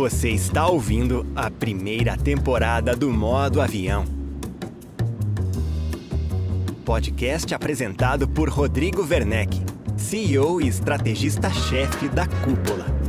Você está ouvindo a primeira temporada do Modo Avião. Podcast apresentado por Rodrigo Werneck, CEO e estrategista-chefe da Cúpula.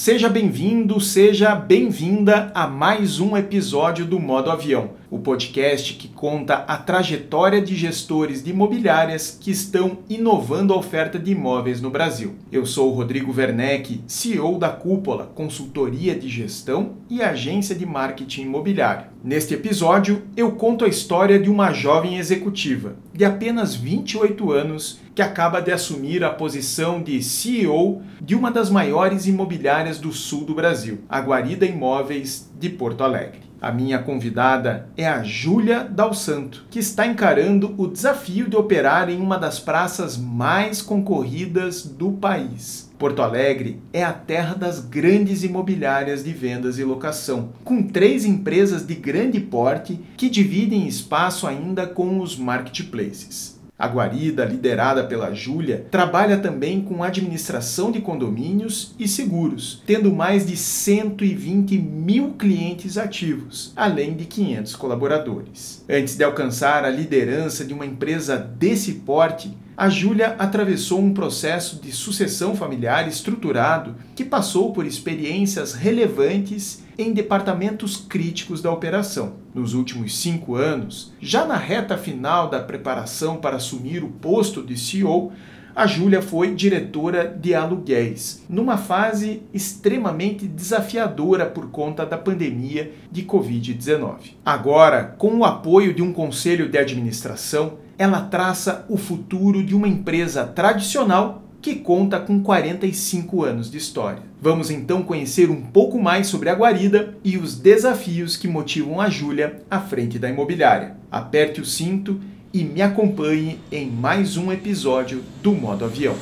Seja bem-vindo, seja bem-vinda a mais um episódio do Modo Avião, o podcast que conta a trajetória de gestores de imobiliárias que estão inovando a oferta de imóveis no Brasil. Eu sou o Rodrigo Werneck, CEO da Cúpula, consultoria de gestão e agência de marketing imobiliário. Neste episódio, eu conto a história de uma jovem executiva de apenas 28 anos que acaba de assumir a posição de CEO de uma das maiores imobiliárias do sul do Brasil, a Guarida Imóveis de Porto Alegre. A minha convidada é a Júlia Dal Santo, que está encarando o desafio de operar em uma das praças mais concorridas do país. Porto Alegre é a terra das grandes imobiliárias de vendas e locação, com três empresas de grande porte que dividem espaço ainda com os marketplaces. A guarida, liderada pela Júlia, trabalha também com administração de condomínios e seguros, tendo mais de 120 mil clientes ativos, além de 500 colaboradores. Antes de alcançar a liderança de uma empresa desse porte, a Júlia atravessou um processo de sucessão familiar estruturado que passou por experiências relevantes em departamentos críticos da operação. Nos últimos cinco anos, já na reta final da preparação para assumir o posto de CEO, a Júlia foi diretora de aluguéis, numa fase extremamente desafiadora por conta da pandemia de Covid-19. Agora, com o apoio de um conselho de administração, ela traça o futuro de uma empresa tradicional que conta com 45 anos de história. Vamos então conhecer um pouco mais sobre a guarida e os desafios que motivam a Júlia à frente da imobiliária. Aperte o cinto e me acompanhe em mais um episódio do Modo Avião.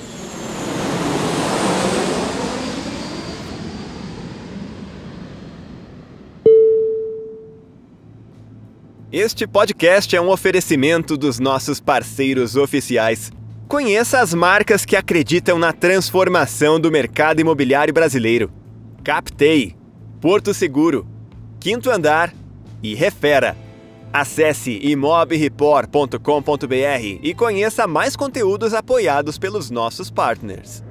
Este podcast é um oferecimento dos nossos parceiros oficiais. Conheça as marcas que acreditam na transformação do mercado imobiliário brasileiro. Captei, Porto Seguro, Quinto Andar e Refera. Acesse imobreport.com.br e conheça mais conteúdos apoiados pelos nossos partners.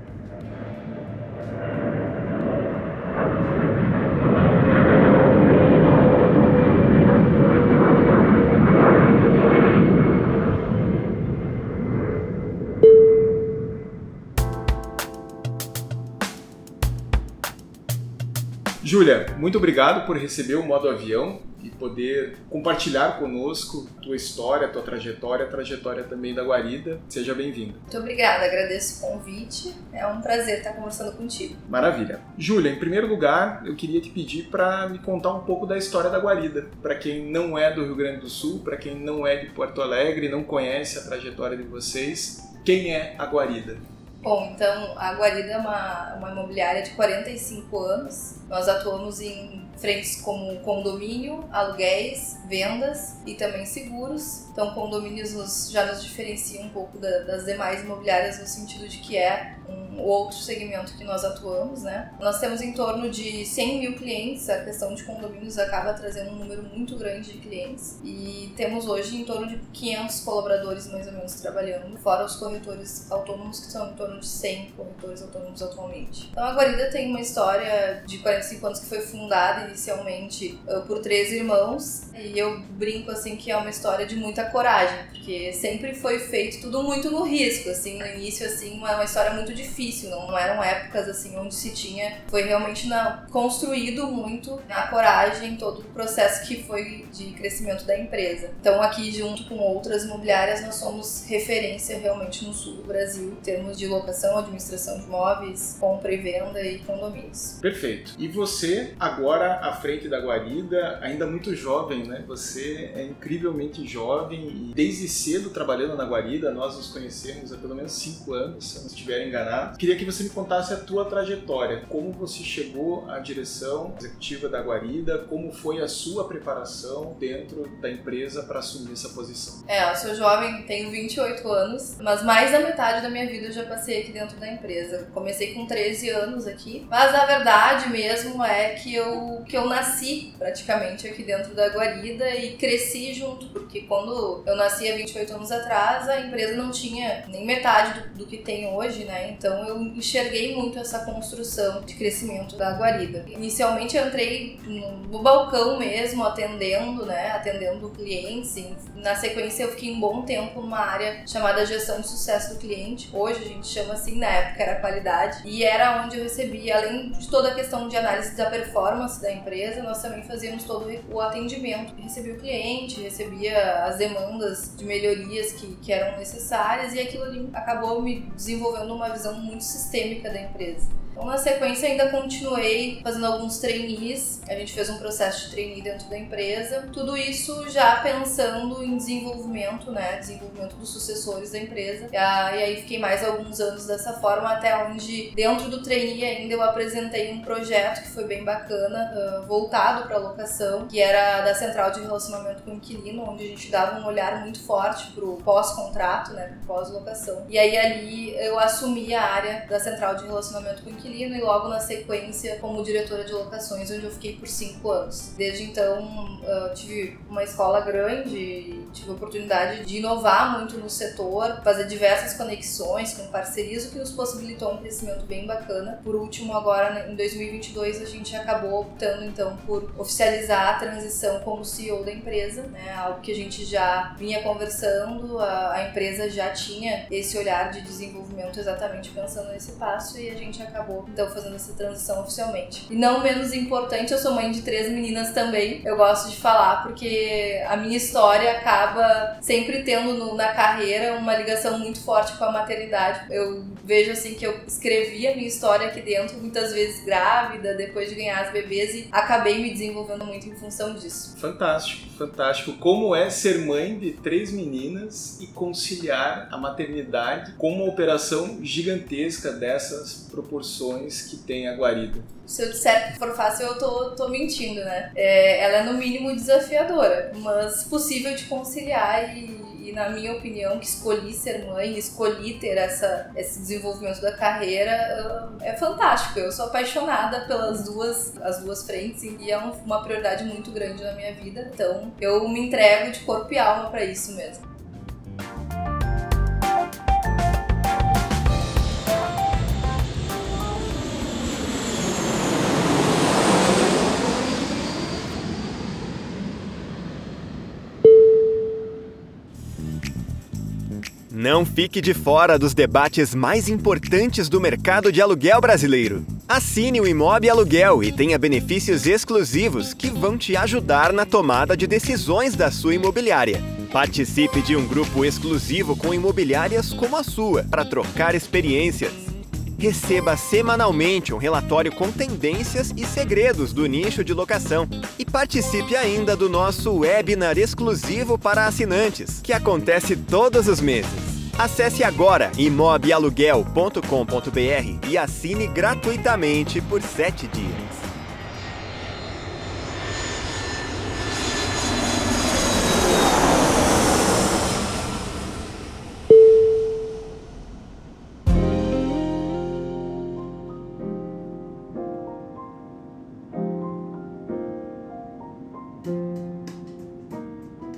Júlia, muito obrigado por receber o modo avião e poder compartilhar conosco tua história, tua trajetória, a trajetória também da Guarida. Seja bem-vinda. Muito obrigada, agradeço o convite. É um prazer estar conversando contigo. Maravilha. Júlia, em primeiro lugar, eu queria te pedir para me contar um pouco da história da Guarida. Para quem não é do Rio Grande do Sul, para quem não é de Porto Alegre, não conhece a trajetória de vocês, quem é a Guarida? Bom, então a Guarida é uma, uma imobiliária de 45 anos. Nós atuamos em frentes como condomínio, aluguéis, vendas e também seguros. Então, condomínios nos, já nos diferencia um pouco da, das demais imobiliárias no sentido de que é um outro segmento que nós atuamos, né? Nós temos em torno de 100 mil clientes, a questão de condomínios acaba trazendo um número muito grande de clientes e temos hoje em torno de 500 colaboradores mais ou menos trabalhando, fora os corretores autônomos que são em torno de 100 corretores autônomos atualmente. Então a Guarida tem uma história de 45 anos que foi fundada inicialmente uh, por três irmãos e eu brinco assim que é uma história de muita coragem, porque sempre foi feito tudo muito no risco, assim, no início assim, uma, uma história muito difícil, não, eram épocas assim onde se tinha, foi realmente construído muito a coragem, todo o processo que foi de crescimento da empresa. Então aqui junto com outras imobiliárias nós somos referência realmente no sul do Brasil em termos de locação, administração de imóveis, compra e venda e condomínios. Perfeito. E você, agora à frente da Guarida, ainda muito jovem, né? Você é incrivelmente jovem e desde cedo trabalhando na Guarida, nós nos conhecemos há pelo menos cinco anos, se não estiver enganado. Queria que você me contasse a tua trajetória, como você chegou à direção executiva da Guarida, como foi a sua preparação dentro da empresa para assumir essa posição. É, eu sou jovem, tenho 28 anos, mas mais da metade da minha vida eu já passei aqui dentro da empresa. Comecei com 13 anos aqui, mas a verdade mesmo é que eu, que eu nasci praticamente aqui dentro da Guarida e cresci junto, porque quando eu nasci há 28 anos atrás, a empresa não tinha nem metade do, do que tem hoje, né? Então eu enxerguei muito essa construção de crescimento da Guarida. Inicialmente eu entrei no, balcão mesmo, atendendo, né? Atendendo clientes. E na sequência eu fiquei um bom tempo numa área chamada gestão de sucesso do cliente. Hoje a gente chama assim, na época era qualidade. E era onde eu recebia, além de toda a questão de análise da performance da empresa, nós também fazíamos todo o atendimento. Recebia o cliente, recebia as demandas de melhorias que, que eram necessárias e aquilo ali acabou me desenvolvendo uma visão muito sistêmica da empresa. Então, na sequência, ainda continuei fazendo alguns trainees. A gente fez um processo de trainee dentro da empresa. Tudo isso já pensando em desenvolvimento, né? Desenvolvimento dos sucessores da empresa. E aí fiquei mais alguns anos dessa forma, até onde, dentro do trainee ainda, eu apresentei um projeto que foi bem bacana, uh, voltado para locação, que era da central de relacionamento com o inquilino, onde a gente dava um olhar muito forte pro pós-contrato, né? Pós-locação. E aí ali eu assumi a área da central de relacionamento com o inquilino inquilino e logo na sequência como diretora de locações, onde eu fiquei por cinco anos. Desde então eu tive uma escola grande, tive a oportunidade de inovar muito no setor, fazer diversas conexões com parcerias, o que nos possibilitou um crescimento bem bacana. Por último, agora em 2022 a gente acabou optando então por oficializar a transição como CEO da empresa, né? Algo que a gente já vinha conversando, a, a empresa já tinha esse olhar de desenvolvimento exatamente pensando nesse passo e a gente acabou então fazendo essa transição oficialmente. E não menos importante, eu sou mãe de três meninas também. Eu gosto de falar porque a minha história acaba sempre tendo no, na carreira uma ligação muito forte com a maternidade. Eu vejo assim que eu escrevi a minha história aqui dentro, muitas vezes grávida, depois de ganhar as bebês e acabei me desenvolvendo muito em função disso. Fantástico, fantástico. Como é ser mãe de três meninas e conciliar a maternidade com uma operação gigantesca dessas proporções que tem a guarida. Se eu disser que for fácil, eu tô, tô mentindo, né? É, ela é no mínimo desafiadora, mas possível de conciliar e, e, na minha opinião, que escolhi ser mãe, escolhi ter essa, esse desenvolvimento da carreira, é fantástico. Eu sou apaixonada pelas duas, as duas frentes e é uma prioridade muito grande na minha vida. Então, eu me entrego de corpo e alma para isso mesmo. Não fique de fora dos debates mais importantes do mercado de aluguel brasileiro. Assine o Imob Aluguel e tenha benefícios exclusivos que vão te ajudar na tomada de decisões da sua imobiliária. Participe de um grupo exclusivo com imobiliárias como a sua para trocar experiências. Receba semanalmente um relatório com tendências e segredos do nicho de locação. E participe ainda do nosso webinar exclusivo para assinantes, que acontece todos os meses. Acesse agora imobialuguel.com.br e assine gratuitamente por 7 dias.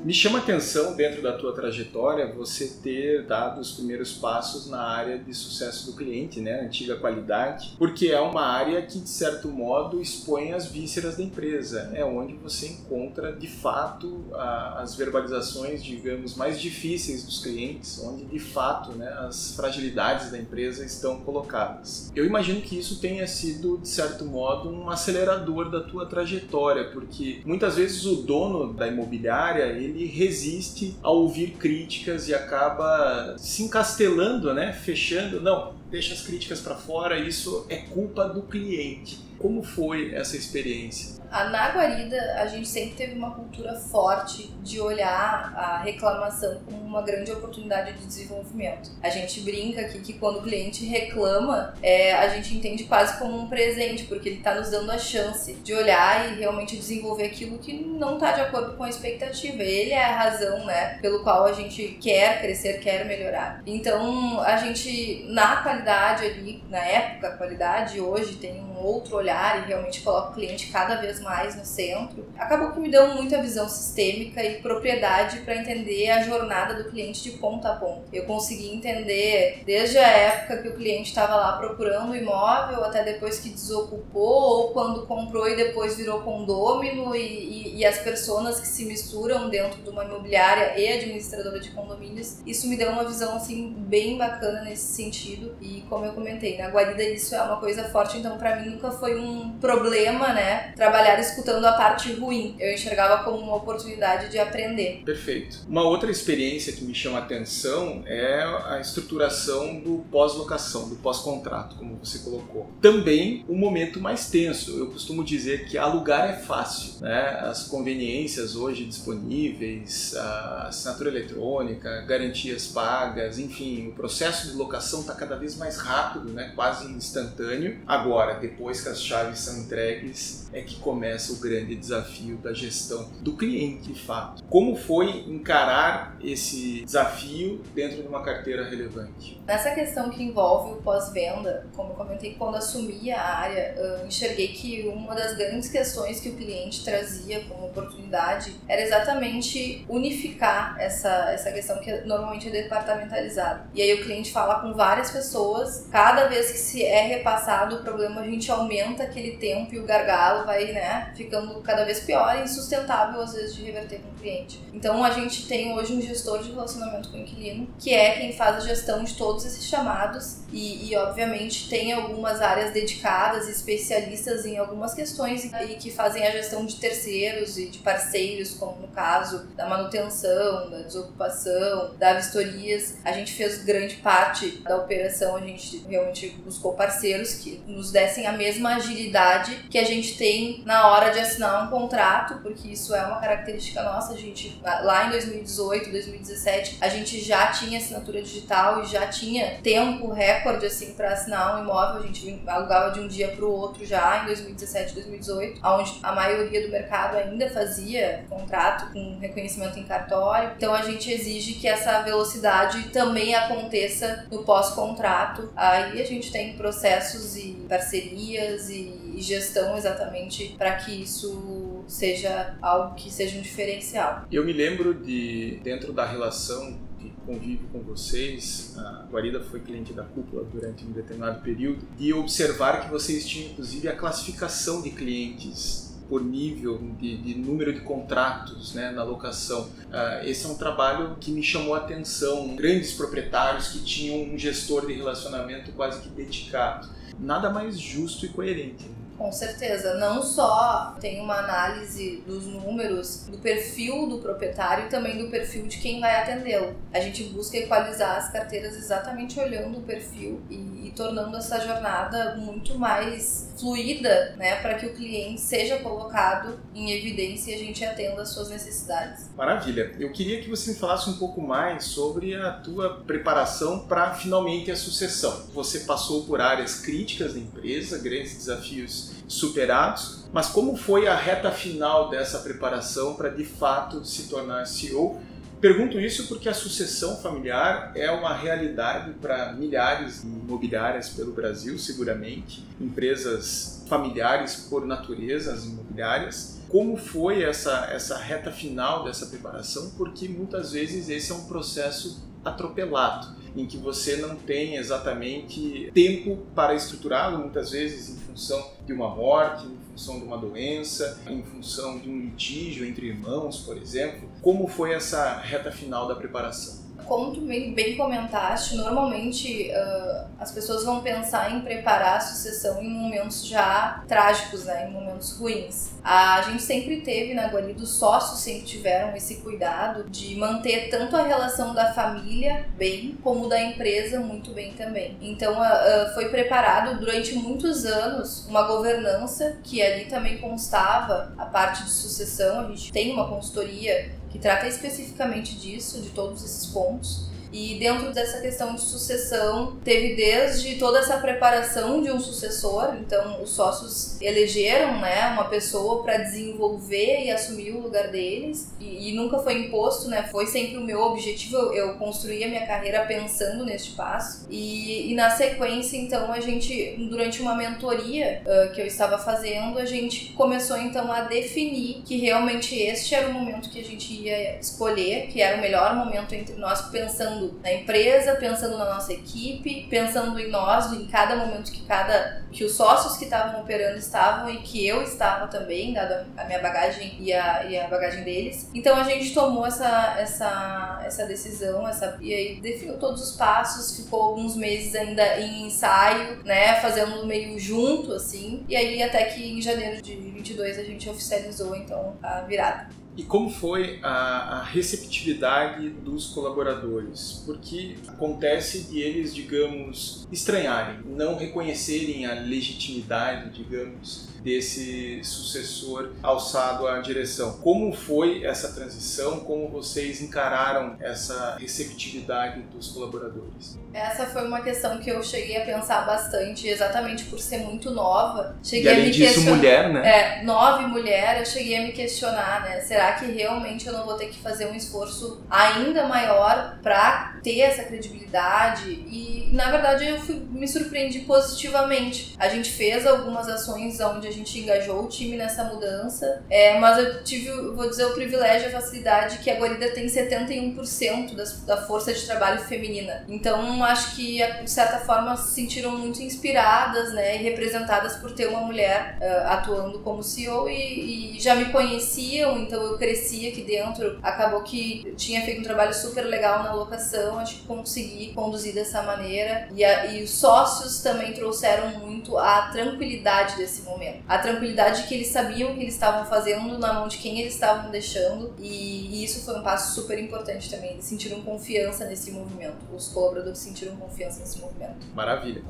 Me chama atenção dentro da tua trajetória você ter dado os primeiros passos na área de sucesso do cliente, né, antiga qualidade, porque é uma área que de certo modo expõe as vísceras da empresa, é onde você encontra de fato a, as verbalizações, digamos, mais difíceis dos clientes, onde de fato, né, as fragilidades da empresa estão colocadas. Eu imagino que isso tenha sido de certo modo um acelerador da tua trajetória, porque muitas vezes o dono da imobiliária ele ele resiste a ouvir críticas e acaba se encastelando, né? Fechando, não, deixa as críticas para fora, isso é culpa do cliente. Como foi essa experiência? Na Guarida, a gente sempre teve uma cultura forte de olhar a reclamação como uma grande oportunidade de desenvolvimento. A gente brinca aqui que quando o cliente reclama, é, a gente entende quase como um presente, porque ele está nos dando a chance de olhar e realmente desenvolver aquilo que não está de acordo com a expectativa. Ele é a razão, né, pelo qual a gente quer crescer, quer melhorar. Então, a gente, na qualidade ali, na época, a qualidade, hoje tem um outro olhar e realmente coloca o cliente cada vez mais no centro, acabou que me deu muita visão sistêmica e propriedade para entender a jornada do cliente de ponta a ponta. Eu consegui entender desde a época que o cliente estava lá procurando o imóvel até depois que desocupou ou quando comprou e depois virou condômino e, e, e as pessoas que se misturam dentro de uma imobiliária e administradora de condomínios. Isso me deu uma visão assim bem bacana nesse sentido e como eu comentei, na Guarida isso é uma coisa forte, então para mim nunca foi um problema, né? Trabalhar escutando a parte ruim. Eu enxergava como uma oportunidade de aprender. Perfeito. Uma outra experiência que me chama a atenção é a estruturação do pós-locação, do pós-contrato, como você colocou. Também um momento mais tenso. Eu costumo dizer que alugar é fácil, né? As conveniências hoje disponíveis, a assinatura eletrônica, garantias pagas, enfim, o processo de locação está cada vez mais rápido, né? Quase instantâneo. Agora, depois que as chaves são entregues, é que começa o grande desafio da gestão do cliente, de fato. Como foi encarar esse desafio dentro de uma carteira relevante? Nessa questão que envolve o pós-venda, como eu comentei, quando assumi a área, eu enxerguei que uma das grandes questões que o cliente trazia como oportunidade era exatamente unificar essa, essa questão que normalmente é departamentalizada. E aí o cliente fala com várias pessoas, cada vez que se é repassado o problema, a gente aumenta aquele tempo e o gargalo vai, né, ficando cada vez pior e insustentável às vezes de reverter com o cliente. Então a gente tem hoje um gestor de relacionamento com o inquilino, que é quem faz a gestão de todos esses chamados e, e obviamente tem algumas áreas dedicadas, especialistas em algumas questões e que fazem a gestão de terceiros e de parceiros, como no caso da manutenção, da desocupação, da vistorias. A gente fez grande parte da operação, a gente realmente buscou parceiros que nos dessem a mesma agilidade que a gente tem na hora de assinar um contrato, porque isso é uma característica nossa. A gente, lá em 2018, 2017, a gente já tinha assinatura digital e já tinha tempo recorde assim para assinar um imóvel. A gente alugava de um dia para o outro já em 2017, 2018, onde a maioria do mercado ainda fazia contrato com reconhecimento em cartório. Então a gente exige que essa velocidade também aconteça no pós-contrato. Aí a gente tem processos e parcerias e e gestão exatamente para que isso seja algo que seja um diferencial. Eu me lembro de, dentro da relação que convive com vocês, a Guarida foi cliente da cúpula durante um determinado período, e observar que vocês tinham inclusive a classificação de clientes por nível de, de, número de contratos né, na locação. Uh, esse é um trabalho que me chamou a atenção. Grandes proprietários que tinham um gestor de relacionamento quase que dedicado. Nada mais justo e coerente. Né? Com certeza, não só tem uma análise dos números, do perfil do proprietário e também do perfil de quem vai atendê-lo. A gente busca equalizar as carteiras exatamente olhando o perfil e, e tornando essa jornada muito mais fluida, né, para que o cliente seja colocado em evidência e a gente atenda às suas necessidades. Maravilha. Eu queria que você me falasse um pouco mais sobre a tua preparação para finalmente a sucessão. Você passou por áreas críticas da empresa, grandes desafios superados, mas como foi a reta final dessa preparação para de fato se tornar CEO? Pergunto isso porque a sucessão familiar é uma realidade para milhares de imobiliárias pelo Brasil, seguramente, empresas familiares por natureza, as imobiliárias. Como foi essa, essa reta final dessa preparação? Porque muitas vezes esse é um processo atropelado, em que você não tem exatamente tempo para estruturá-lo, muitas vezes em função de uma morte, em função de uma doença, em função de um litígio entre irmãos, por exemplo. Como foi essa reta final da preparação? Como tu bem, bem comentaste, normalmente uh, as pessoas vão pensar em preparar a sucessão em momentos já trágicos, né? Em momentos ruins. A gente sempre teve na Guarida, os sócios sempre tiveram esse cuidado de manter tanto a relação da família bem, como da empresa muito bem também. Então uh, foi preparado durante muitos anos uma governança que ali também constava a parte de sucessão. A gente tem uma consultoria que trata especificamente disso, de todos esses pontos. E dentro dessa questão de sucessão, teve desde toda essa preparação de um sucessor, então os sócios elegeram né, uma pessoa para desenvolver e assumir o lugar deles, e, e, nunca foi imposto, né, foi sempre o meu objetivo, eu, construí a minha carreira pensando neste passo. E, e na sequência, então, a gente, durante uma mentoria uh, que eu estava fazendo, a gente começou então a definir que realmente este era o momento que a gente ia escolher, que era o melhor momento entre nós pensando pensando na empresa, pensando na nossa equipe, pensando em nós, em cada momento que cada que os sócios que estavam operando estavam e que eu estava também, dada a minha bagagem e a, e a bagagem deles. Então a gente tomou essa, essa, essa decisão, essa, e aí definiu todos os passos, ficou alguns meses ainda em ensaio, né, fazendo meio junto, assim, e aí até que em janeiro de 22 a gente oficializou, então, a virada. E como foi a, a, receptividade dos colaboradores? Porque acontece de eles, digamos, estranharem, não reconhecerem a legitimidade, digamos, desse sucessor alçado à direção. Como foi essa transição? Como vocês encararam essa receptividade dos colaboradores? Essa foi uma questão que eu cheguei a pensar bastante, exatamente por ser muito nova. Cheguei e além a me disso, questionar... mulher, né? É, nova mulher, eu cheguei a me questionar, né? Será que realmente eu não vou ter que fazer um esforço ainda maior para ter essa credibilidade? E, na verdade, eu fui, me surpreendi positivamente. A gente fez algumas ações onde a gente engajou o time nessa mudança, é, mas eu tive, vou dizer, o privilégio e a facilidade que a Guarida tem 71% das, da força de trabalho feminina. Então, acho que, de certa forma, se sentiram muito inspiradas né, e representadas por ter uma mulher uh, atuando como CEO e, e, já me conheciam, então eu cresci aqui dentro. Acabou que tinha feito um trabalho super legal na locação, acho que consegui conduzir dessa maneira. E, a, e os sócios também trouxeram muito a tranquilidade desse momento a tranquilidade de que eles sabiam que eles estavam fazendo, na mão de quem eles estavam deixando, e, e isso foi um passo super importante também. Eles sentiram confiança nesse movimento, os colaboradores sentiram confiança nesse movimento. Maravilha.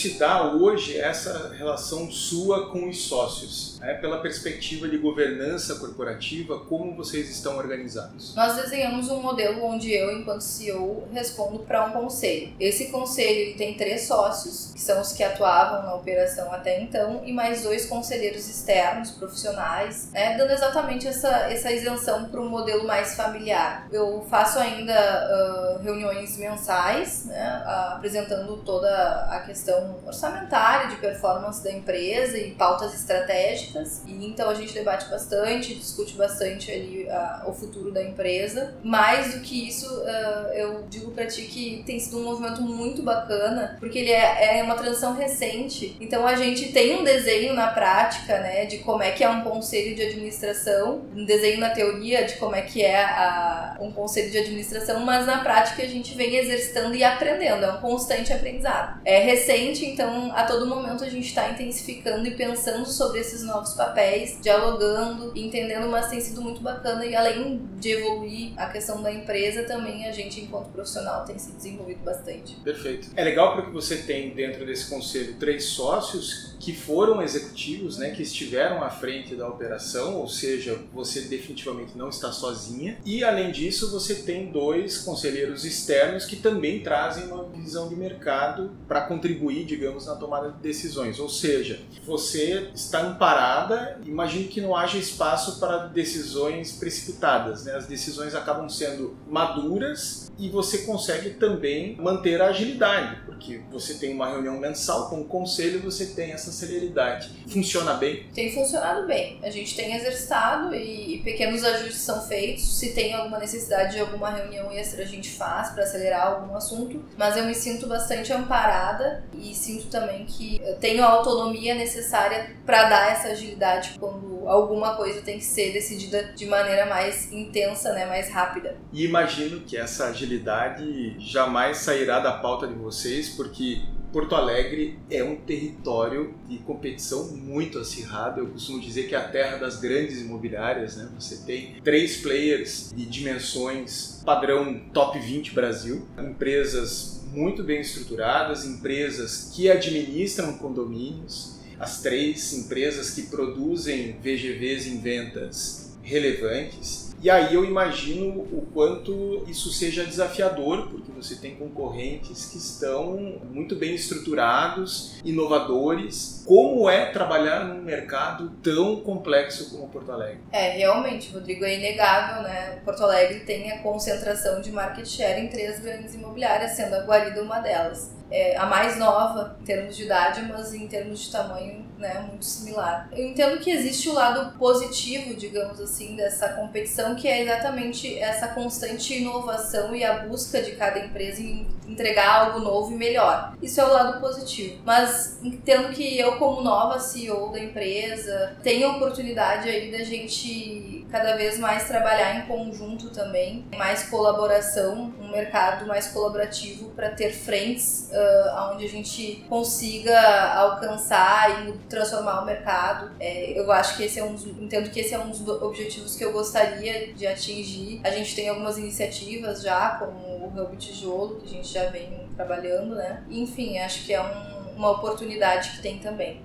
Se dá hoje essa relação sua com os sócios? Né? Pela perspectiva de governança corporativa, como vocês estão organizados? Nós desenhamos um modelo onde eu, enquanto CEO, respondo para um conselho. Esse conselho tem três sócios, que são os que atuavam na operação até então, e mais dois conselheiros externos, profissionais, né? dando exatamente essa, essa isenção para um modelo mais familiar. Eu faço ainda uh, reuniões mensais, né? uh, apresentando toda a questão orçamentária, de performance da empresa e pautas estratégicas. E então a gente debate bastante, discute bastante ali uh, o futuro da empresa. Mais do que isso, uh, eu digo para ti que tem sido um movimento muito bacana, porque ele é, é uma transição recente. Então a gente tem um desenho na prática, né, de como é que é um conselho de administração, um desenho na teoria de como é que é a, um conselho de administração, mas na prática a gente vem exercitando e aprendendo, é um constante aprendizado. É recente, então a todo momento a gente está intensificando e pensando sobre esses novos papéis, dialogando, entendendo, mas tem sido muito bacana e além de evoluir a questão da empresa, também a gente, enquanto profissional, tem se desenvolvido bastante. Perfeito. É legal porque você tem dentro desse conselho três sócios que foram executivos, né, que estiveram à frente da operação, ou seja, você definitivamente não está sozinha. E além disso, você tem dois conselheiros externos que também trazem uma visão de mercado para contribuir digamos, na tomada de decisões. Ou seja, você está amparada, imagino que não haja espaço para decisões precipitadas. Né? As decisões acabam sendo maduras e você consegue também manter a agilidade, porque você tem uma reunião mensal com o conselho, você tem essa celeridade. Funciona bem? Tem funcionado bem. A gente tem exercitado e, pequenos ajustes são feitos. Se tem alguma necessidade de alguma reunião extra, a gente faz para acelerar algum assunto. Mas eu me sinto bastante amparada e sinto também que eu tenho a autonomia necessária para dar essa agilidade quando alguma coisa tem que ser decidida de maneira mais intensa, né, mais rápida. E imagino que essa agilidade jamais sairá da pauta de vocês, porque Porto Alegre é um território de competição muito acirrada. Eu costumo dizer que é a terra das grandes imobiliárias. Né? Você tem três players de dimensões padrão top 20 Brasil, empresas muito bem estruturadas, empresas que administram condomínios, as três empresas que produzem VGVs em vendas relevantes e aí eu imagino o quanto isso seja desafiador, porque você tem concorrentes que estão muito bem estruturados, inovadores. Como é trabalhar num mercado tão complexo como Porto Alegre? É, realmente, Rodrigo, é inegável, né? Porto Alegre tem a concentração de market share em três grandes imobiliárias, sendo a Guarida uma delas é, a mais nova em termos de idade, mas em termos de tamanho, né, muito similar. Eu entendo que existe o lado positivo, digamos assim, dessa competição, que é exatamente essa constante inovação e a busca de cada empresa em entregar algo novo e melhor. Isso é o lado positivo. Mas entendo que eu, como nova CEO da empresa, tenho a oportunidade aí da gente cada vez mais trabalhar em conjunto também, mais colaboração, mercado mais colaborativo para ter frentes uh, onde a gente consiga alcançar e transformar o mercado. É, eu acho que esse é um dos, entendo que esse é um dos objetivos que eu gostaria de atingir. A gente tem algumas iniciativas já, como o Hub Tijolo, que a gente já vem trabalhando, né? Enfim, acho que é um, uma oportunidade que tem também.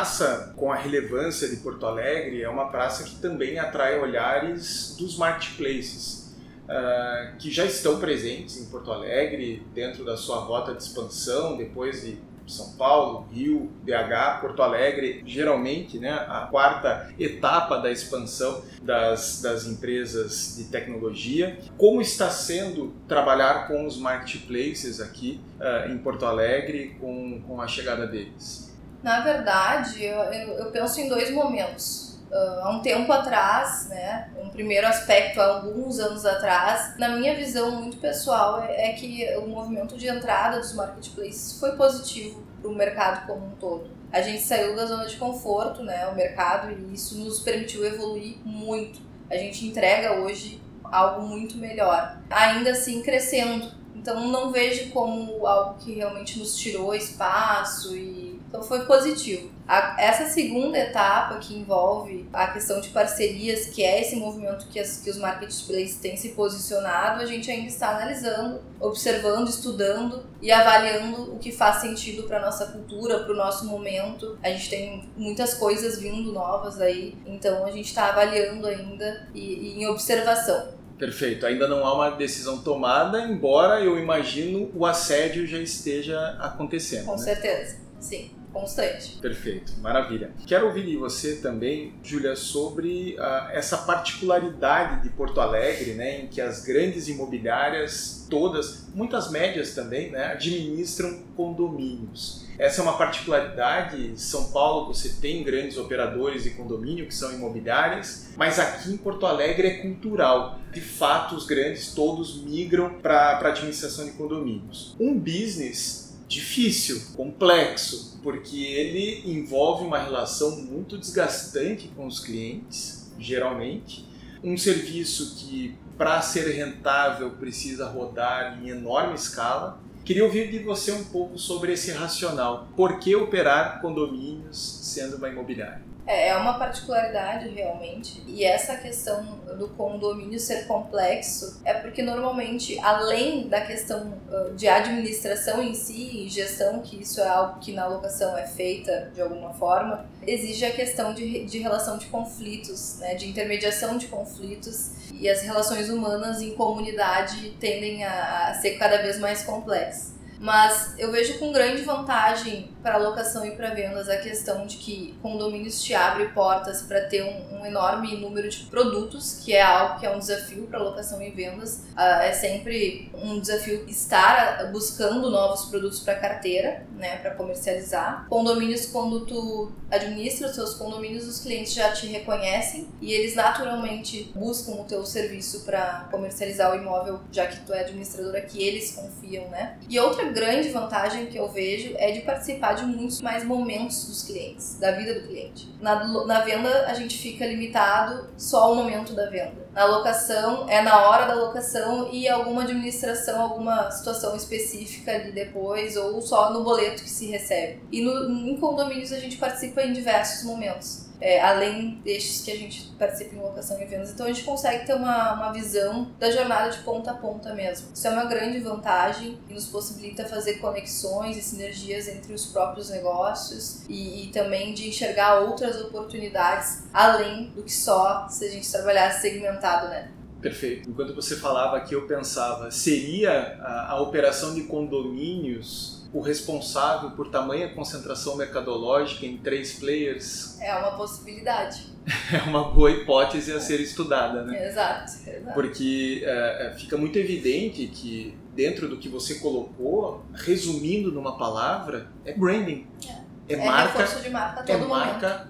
Praça com a relevância de Porto Alegre é uma praça que também atrai olhares dos marketplaces, uh, que já estão presentes em Porto Alegre dentro da sua rota de expansão, depois de são Paulo, Rio, BH, Porto Alegre, geralmente né, a quarta etapa da expansão das, das empresas de tecnologia. Como está sendo trabalhar com os marketplaces aqui uh, em Porto Alegre com, com a chegada deles? Na verdade, eu, eu, eu penso em dois momentos. Uh, há um tempo atrás, né, um primeiro aspecto há alguns anos atrás, na minha visão muito pessoal é, é que o movimento de entrada dos marketplaces foi positivo para o mercado como um todo. A gente saiu da zona de conforto, né, o mercado, e isso nos permitiu evoluir muito. A gente entrega hoje algo muito melhor, ainda assim crescendo. Então não vejo como algo que realmente nos tirou espaço e então foi positivo. A, essa segunda etapa que envolve a questão de parcerias, que é esse movimento que, as, que os marketplaces têm se posicionado, a gente ainda está analisando, observando, estudando e avaliando o que faz sentido para nossa cultura, para o nosso momento. A gente tem muitas coisas vindo novas aí, então a gente está avaliando ainda e, e em observação. Perfeito. Ainda não há uma decisão tomada, embora eu imagino o assédio já esteja acontecendo. Com né? certeza, sim constante. Perfeito, maravilha. Quero ouvir de você também, Júlia, sobre uh, essa particularidade de Porto Alegre, né, em que as grandes imobiliárias, todas, muitas médias também, né, administram condomínios. Essa é uma particularidade. São Paulo você tem grandes operadores de condomínio que são imobiliárias, mas aqui em Porto Alegre é cultural. De fato, os grandes todos migram para a administração de condomínios. Um business difícil, complexo, porque ele envolve uma relação muito desgastante com os clientes, geralmente. Um serviço que, para ser rentável, precisa rodar em enorme escala. Queria ouvir de você um pouco sobre esse racional. Por que operar condomínios sendo uma imobiliária? É, é uma particularidade realmente. E essa questão do condomínio ser complexo é porque normalmente, além da questão de administração em si e gestão, que isso é algo que na locação é feita de alguma forma, exige a questão de, de relação de conflitos, né, de intermediação de conflitos e as relações humanas em comunidade tendem a, a ser cada vez mais complexas. Mas eu vejo com grande vantagem para locação e para vendas a questão de que condomínios te abre portas para ter um, um, enorme número de produtos, que é algo que é um desafio para locação e vendas. Uh, é sempre um desafio estar buscando novos produtos para carteira, né, para comercializar. Condomínios, quando tu administra os seus condomínios, os clientes já te reconhecem e eles naturalmente buscam o teu serviço para comercializar o imóvel, já que tu é administradora, que eles confiam, né? E outra grande vantagem que eu vejo é de participar de muitos mais momentos dos clientes, da vida do cliente. Na, na venda, a gente fica limitado só ao momento da venda. Na locação, é na hora da locação e alguma administração, alguma situação específica ali depois, ou só no boleto que se recebe. E no, em condomínios, a gente participa em diversos momentos é, além destes que a gente participa em locação e vendas. Então a gente consegue ter uma, uma visão da jornada de ponta a ponta mesmo. Isso é uma grande vantagem e nos possibilita fazer conexões e sinergias entre os próprios negócios e, e também de enxergar outras oportunidades além do que só se a gente trabalhasse segmentado, né? Perfeito. Enquanto você falava aqui, eu pensava, seria a, a operação de condomínios o responsável por tamanha concentração mercadológica em três players? É uma possibilidade. é uma boa hipótese a ser estudada, né? Exato, exato. Porque é, fica muito evidente que dentro do que você colocou, resumindo numa palavra, é branding. É. É, é marca, de marca todo é marca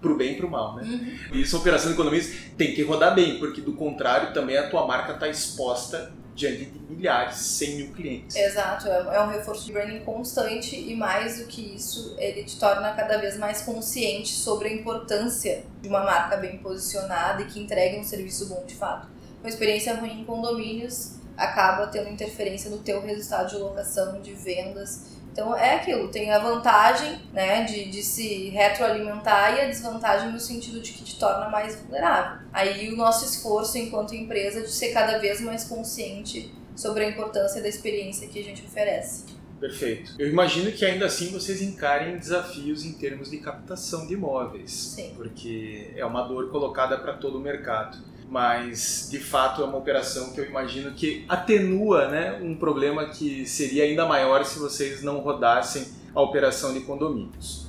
pro bem e pro mal, né? Uhum. E isso, operação de economia tem que rodar bem, porque do contrário também a tua marca está exposta diante de milhares, 100 mil clientes. Exato, é, é um reforço de branding constante e mais do que isso, ele te torna cada vez mais consciente sobre a importância de uma marca bem posicionada e que entregue um serviço bom de fato. Uma experiência ruim em condomínios acaba tendo interferência no teu resultado de locação, de vendas então é aquilo, tem a vantagem né, de, de se retroalimentar e a desvantagem no sentido de que te torna mais vulnerável. Aí o nosso esforço enquanto empresa de ser cada vez mais consciente sobre a importância da experiência que a gente oferece. Perfeito. Eu imagino que ainda assim vocês encarem desafios em termos de captação de imóveis. Sim. Porque é uma dor colocada para todo o mercado mas de fato é uma operação que eu imagino que atenua né, um problema que seria ainda maior se vocês não rodassem a operação de condomínios.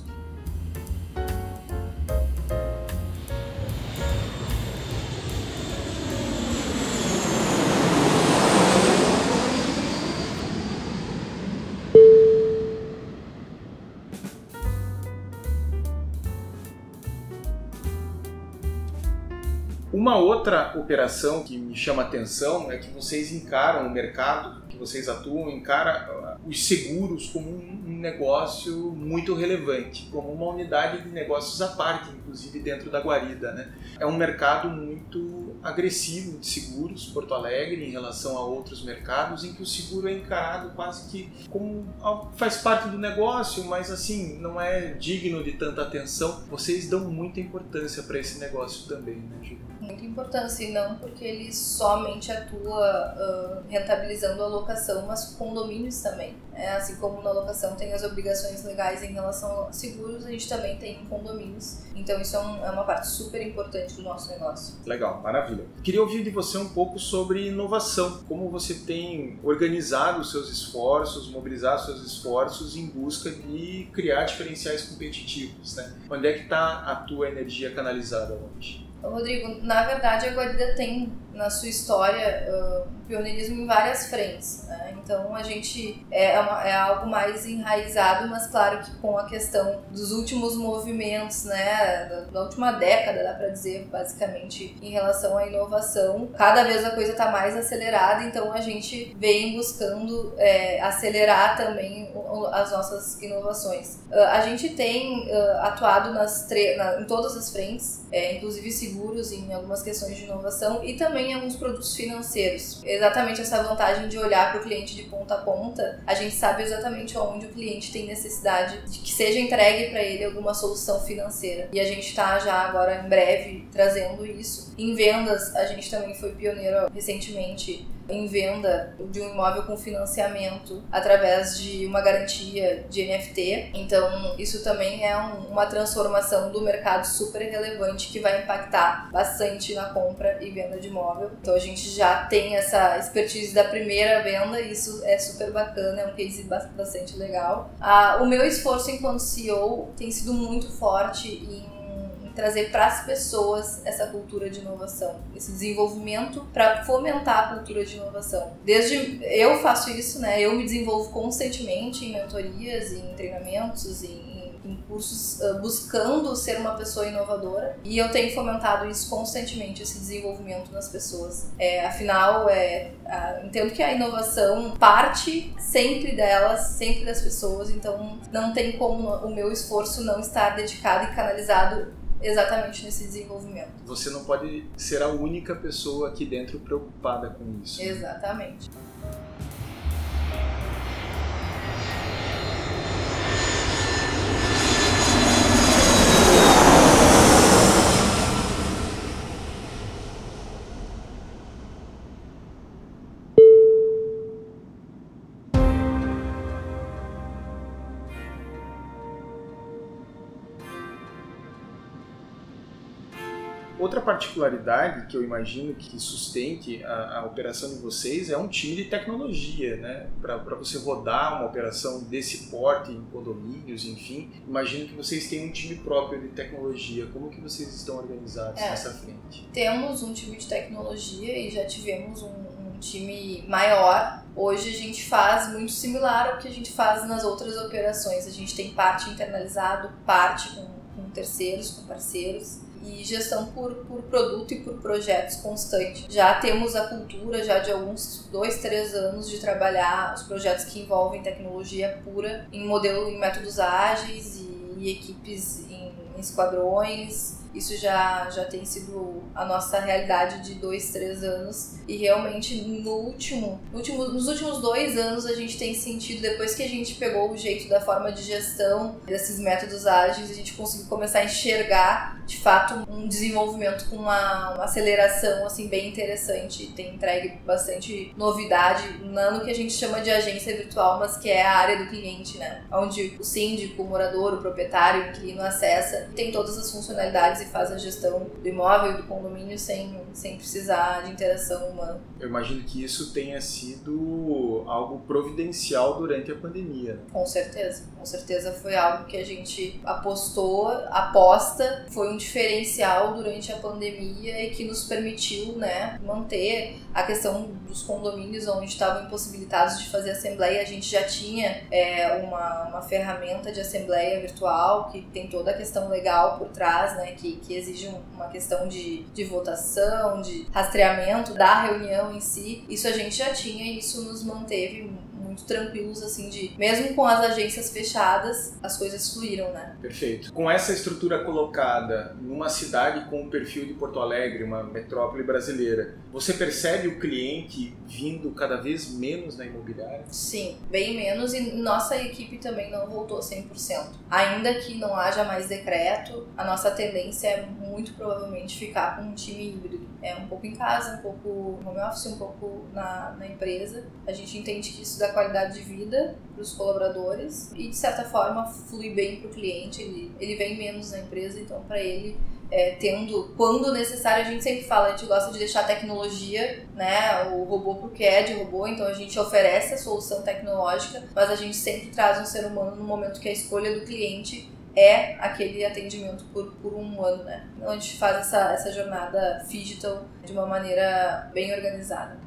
Uma outra operação que me chama atenção é que vocês encaram o mercado que vocês atuam, encara uh, os seguros como um negócio muito relevante, como uma unidade de negócios à parte, inclusive dentro da guarida. Né? É um mercado muito agressivo de seguros, Porto Alegre, em relação a outros mercados, em que o seguro é encarado quase que como faz parte do negócio, mas assim, não é digno de tanta atenção. Vocês dão muita importância para esse negócio também, né, Júlio? Muita importância, e não porque ele somente atua uh, rentabilizando a locação, mas condomínios também. É, assim como na locação tem as obrigações legais em relação a seguros, a gente também tem em condomínios. Então isso é, um, é uma parte super importante do nosso negócio. Legal, maravilha. Queria ouvir de você um pouco sobre inovação. Como você tem organizado os seus esforços, mobilizado os seus esforços em busca de criar diferenciais competitivos, né? Onde é que está a tua energia canalizada hoje? Rodrigo, na verdade a Guarida tem na sua história uh, pioneirismo em várias frentes. Né? Então a gente é, é, uma, é, algo mais enraizado, mas claro que com a questão dos últimos movimentos, né, da, da última década, dá para dizer basicamente, em relação à inovação, cada vez a coisa está mais acelerada, então a gente vem buscando é, acelerar também as nossas inovações. Uh, a gente tem uh, atuado nas na, em todas as frentes, é, inclusive seguros em algumas questões de inovação e também em alguns produtos financeiros. Exatamente essa vantagem de olhar para o cliente de ponta a ponta, a gente sabe exatamente onde o cliente tem necessidade de que seja entregue para ele alguma solução financeira. E a gente está já agora em breve trazendo isso. Em vendas, a gente também foi pioneiro recentemente em venda de um imóvel com financiamento através de uma garantia de NFT. Então, isso também é um, uma transformação do mercado super relevante que vai impactar bastante na compra e venda de imóvel. Então, a gente já tem essa expertise da primeira venda e isso é super bacana, é um case bastante legal. Ah, o meu esforço enquanto CEO tem sido muito forte em trazer para as pessoas essa cultura de inovação, esse desenvolvimento para fomentar a cultura de inovação. Desde eu faço isso, né? Eu me desenvolvo constantemente em mentorias, em treinamentos, em em cursos buscando ser uma pessoa inovadora e eu tenho fomentado isso constantemente esse desenvolvimento nas pessoas é, afinal é uh, entendo que a inovação parte sempre delas sempre das pessoas então não tem como o meu esforço não estar dedicado e canalizado exatamente nesse desenvolvimento. Você não pode ser a única pessoa aqui dentro preocupada com isso. Exatamente. Outra particularidade que eu imagino que sustente a, a operação de vocês é um time de tecnologia, né? Para você rodar uma operação desse porte em condomínios, enfim, imagino que vocês têm um time próprio de tecnologia. Como que vocês estão organizados é, nessa frente? Temos um time de tecnologia e já tivemos um, um time maior Hoje a gente faz muito similar ao que a gente faz nas outras operações. A gente tem parte internalizado, parte com, com terceiros, com parceiros e gestão por, por produto e por projetos constante. Já temos a cultura já de alguns dois, três anos de trabalhar os projetos que envolvem tecnologia pura em modelo em métodos ágeis e, e equipes em, em esquadrões isso já, já tem sido a nossa realidade de dois, três anos. E realmente no último, no último, nos últimos dois anos a gente tem sentido, depois que a gente pegou o jeito da forma de gestão desses métodos ágeis, a gente conseguiu começar a enxergar de fato um desenvolvimento com uma, uma aceleração assim bem interessante. Tem entregue bastante novidade no que a gente chama de agência virtual, mas que é a área do cliente, né? Onde o síndico, o morador, o proprietário, o inquilino acessa, tem todas as funcionalidades e faz a gestão do imóvel do condomínio sem, sem precisar de interação humana. Eu imagino que isso tenha sido algo providencial durante a pandemia. Com certeza, com certeza foi algo que a gente apostou, aposta, foi um diferencial durante a pandemia e que nos permitiu né, manter a questão dos condomínios onde estavam impossibilitados de fazer assembleia. A gente já tinha é, uma, uma ferramenta de assembleia virtual que tem toda a questão legal por trás, né, que que, exige uma questão de, de votação, de rastreamento da reunião em si, isso a gente já tinha e isso nos manteve muito tranquilos, assim, de mesmo com as agências fechadas, as coisas fluíram, né? Perfeito. Com essa estrutura colocada numa cidade com o perfil de Porto Alegre, uma metrópole brasileira, você percebe o cliente vindo cada vez menos na imobiliária? Sim, bem menos e nossa equipe também não voltou 100%. Ainda que não haja mais decreto, a nossa tendência é muito provavelmente ficar com um time híbrido. É um pouco em casa, um pouco home office, um pouco na, na empresa. A gente entende que isso dá qualidade de vida para os colaboradores e de certa forma flui bem para o cliente. Ele, ele vem menos na empresa, então para ele é, tendo, quando necessário, a gente sempre fala, a gente gosta de deixar a tecnologia, né, o robô porque é de robô, então a gente oferece a solução tecnológica, mas a gente sempre traz um ser humano no momento que a escolha do cliente é aquele atendimento por, por um ano, né? Então a gente faz essa, essa jornada digital de uma maneira bem organizada.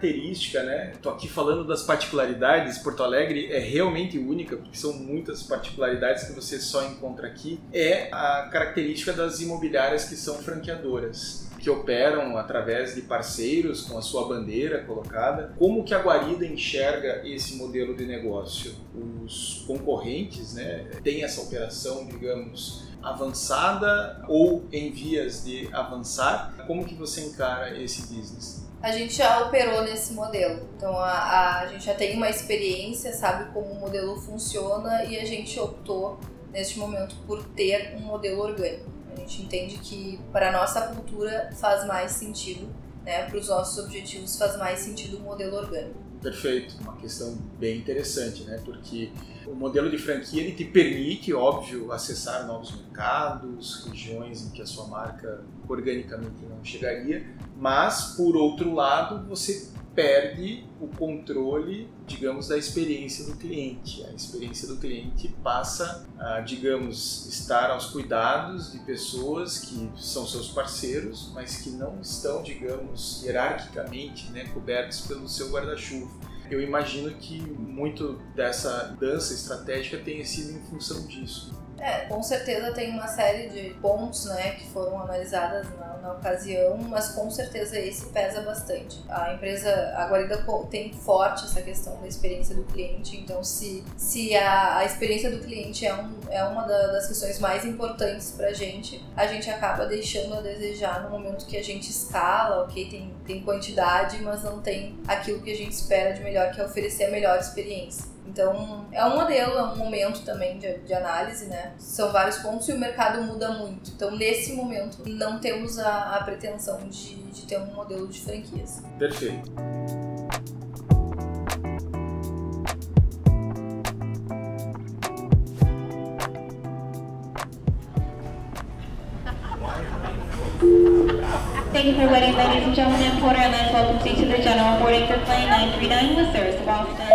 Característica, né? Estou aqui falando das particularidades. Porto Alegre é realmente única, porque são muitas particularidades que você só encontra aqui. É a característica das imobiliárias que são franqueadoras que operam através de parceiros com a sua bandeira colocada. Como que a Guarida enxerga esse modelo de negócio? Os concorrentes, né, têm essa operação, digamos, avançada ou em vias de avançar? Como que você encara esse business? A gente já operou nesse modelo, então a, a, a gente já tem uma experiência, sabe como o modelo funciona e a gente optou neste momento por ter um modelo orgânico. A gente entende que para nossa cultura faz mais sentido, né, para os nossos objetivos faz mais sentido o modelo orgânico. Perfeito, uma questão bem interessante, né? Porque o modelo de franquia ele te permite, óbvio, acessar novos mercados, regiões em que a sua marca organicamente não chegaria, mas por outro lado você perde o controle, digamos, da experiência do cliente. A experiência do cliente passa a, digamos, estar aos cuidados de pessoas que são seus parceiros, mas que não estão, digamos, hierarquicamente né, cobertos pelo seu guarda-chuva. Eu imagino que muito dessa dança estratégica tenha sido em função disso. É, com certeza tem uma série de pontos, né, que foram analisadas na, na, ocasião, mas com certeza esse pesa bastante. A empresa, a Guarida tem forte essa questão da experiência do cliente, então se, se a, a experiência do cliente é, um, é uma da, das questões mais importantes pra gente, a gente acaba deixando a desejar no momento que a gente escala, ok, tem, tem quantidade, mas não tem aquilo que a gente espera de melhor, que é oferecer a melhor experiência. Então, é um modelo, é um momento também de, de, análise, né? São vários pontos e o mercado muda muito. Então, nesse momento, não temos a, a pretensão de, de ter um modelo de franquias. Perfeito. Thank you for waiting, ladies and gentlemen. Porter Airlines welcome to the general boarding for plane 939 with service to Boston.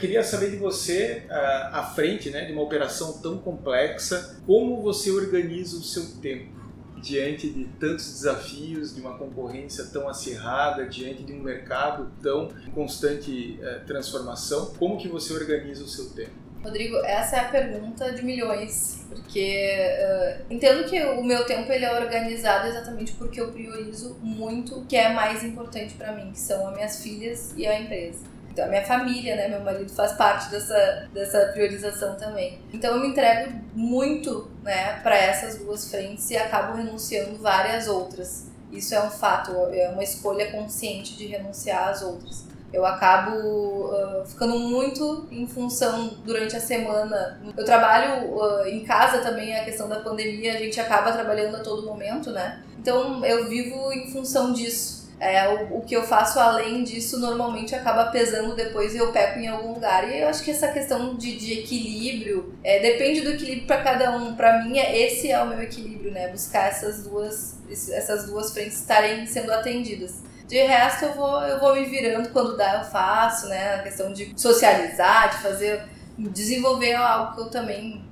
Queria saber de você, uh, à frente né, de uma operação tão complexa, como você organiza o seu tempo diante de tantos desafios, de uma concorrência tão acirrada, diante de um mercado tão constante uh, transformação, como que você organiza o seu tempo? Rodrigo, essa é a pergunta de milhões, porque uh, entendo que o meu tempo ele é organizado exatamente porque eu priorizo muito o que é mais importante para mim, que são as minhas filhas e a empresa. Então, a minha família, né? Meu marido faz parte dessa, dessa priorização também. Então, eu me entrego muito, né, para essas duas frentes e acabo renunciando várias outras. Isso é um fato, é uma escolha consciente de renunciar às outras. Eu acabo uh, ficando muito em função durante a semana. Eu trabalho uh, em casa também, a questão da pandemia, a gente acaba trabalhando a todo momento, né? Então eu vivo em função disso. É, o, o, que eu faço além disso normalmente acaba pesando depois e eu peco em algum lugar. E eu acho que essa questão de, de equilíbrio é, depende do equilíbrio para cada um. Para mim, é, esse é o meu equilíbrio, né? Buscar essas duas, essas duas frentes estarem sendo atendidas. De resto, eu vou, eu vou me virando quando dá, eu faço, né? A questão de socializar, de fazer, desenvolver algo que eu também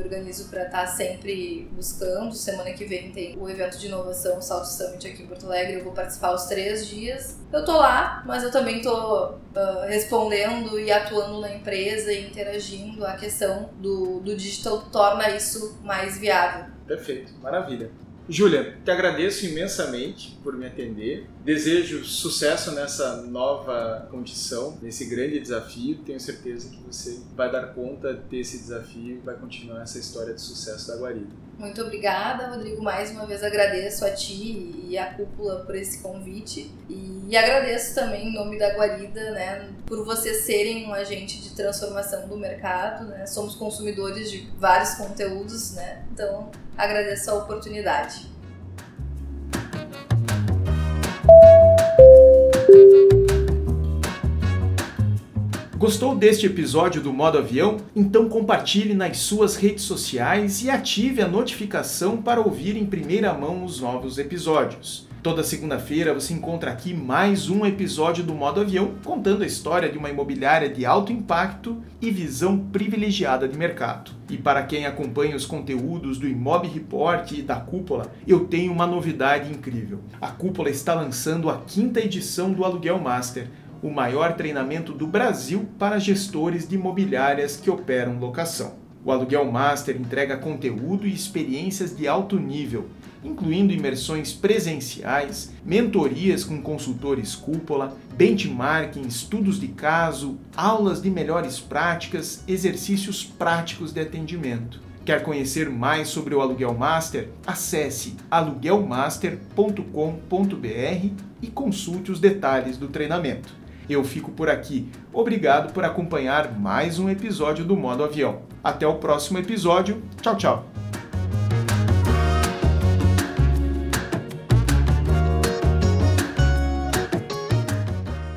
organizo para estar tá sempre buscando. Semana que vem tem o evento de inovação, o Salto Summit aqui em Porto Alegre. Eu vou participar os três dias. Eu tô lá, mas eu também tô uh, respondendo e atuando na empresa e interagindo. A questão do, do digital torna isso mais viável. Perfeito, maravilha. Júlia, te agradeço imensamente por me atender. Desejo sucesso nessa nova condição, nesse grande desafio. Tenho certeza que você vai dar conta desse desafio e vai continuar essa história de sucesso da Guarida. Muito obrigada, Rodrigo. Mais uma vez agradeço a ti e a cúpula por esse convite. E agradeço também em nome da Guarida, né, por vocês serem um agente de transformação do mercado. Né? Somos consumidores de vários conteúdos, né? Então agradeço a oportunidade. Gostou deste episódio do Modo Avião? Então compartilhe nas suas redes sociais e ative a notificação para ouvir em primeira mão os novos episódios. Toda segunda-feira você encontra aqui mais um episódio do Modo Avião contando a história de uma imobiliária de alto impacto e visão privilegiada de mercado. E para quem acompanha os conteúdos do Imob Report e da Cúpula, eu tenho uma novidade incrível. A Cúpula está lançando a quinta edição do Aluguel Master, o maior treinamento do Brasil para gestores de imobiliárias que operam locação. O Aluguel Master entrega conteúdo e experiências de alto nível incluindo imersões presenciais, mentorias com consultores cúpula, benchmarking, estudos de caso, aulas de melhores práticas, exercícios práticos de atendimento. Quer conhecer mais sobre o Aluguel Master? Acesse aluguelmaster.com.br e consulte os detalhes do treinamento. Eu fico por aqui. Obrigado por acompanhar mais um episódio do Modo Avião. Até o próximo episódio. Tchau, tchau.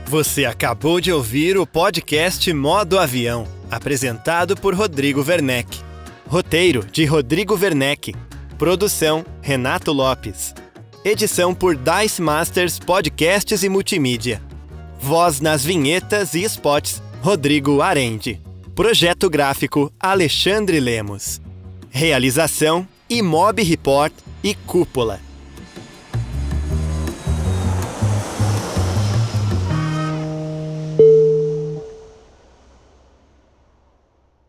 Você acabou de ouvir o podcast Modo Avião, apresentado por Rodrigo Werneck. Roteiro de Rodrigo Werneck. Produção Renato Lopes. Edição por Dice Masters Podcasts e Multimídia. Voz nas vinhetas e spots Rodrigo Arende. Projeto gráfico Alexandre Lemos. Realização Imob Report e Cúpula.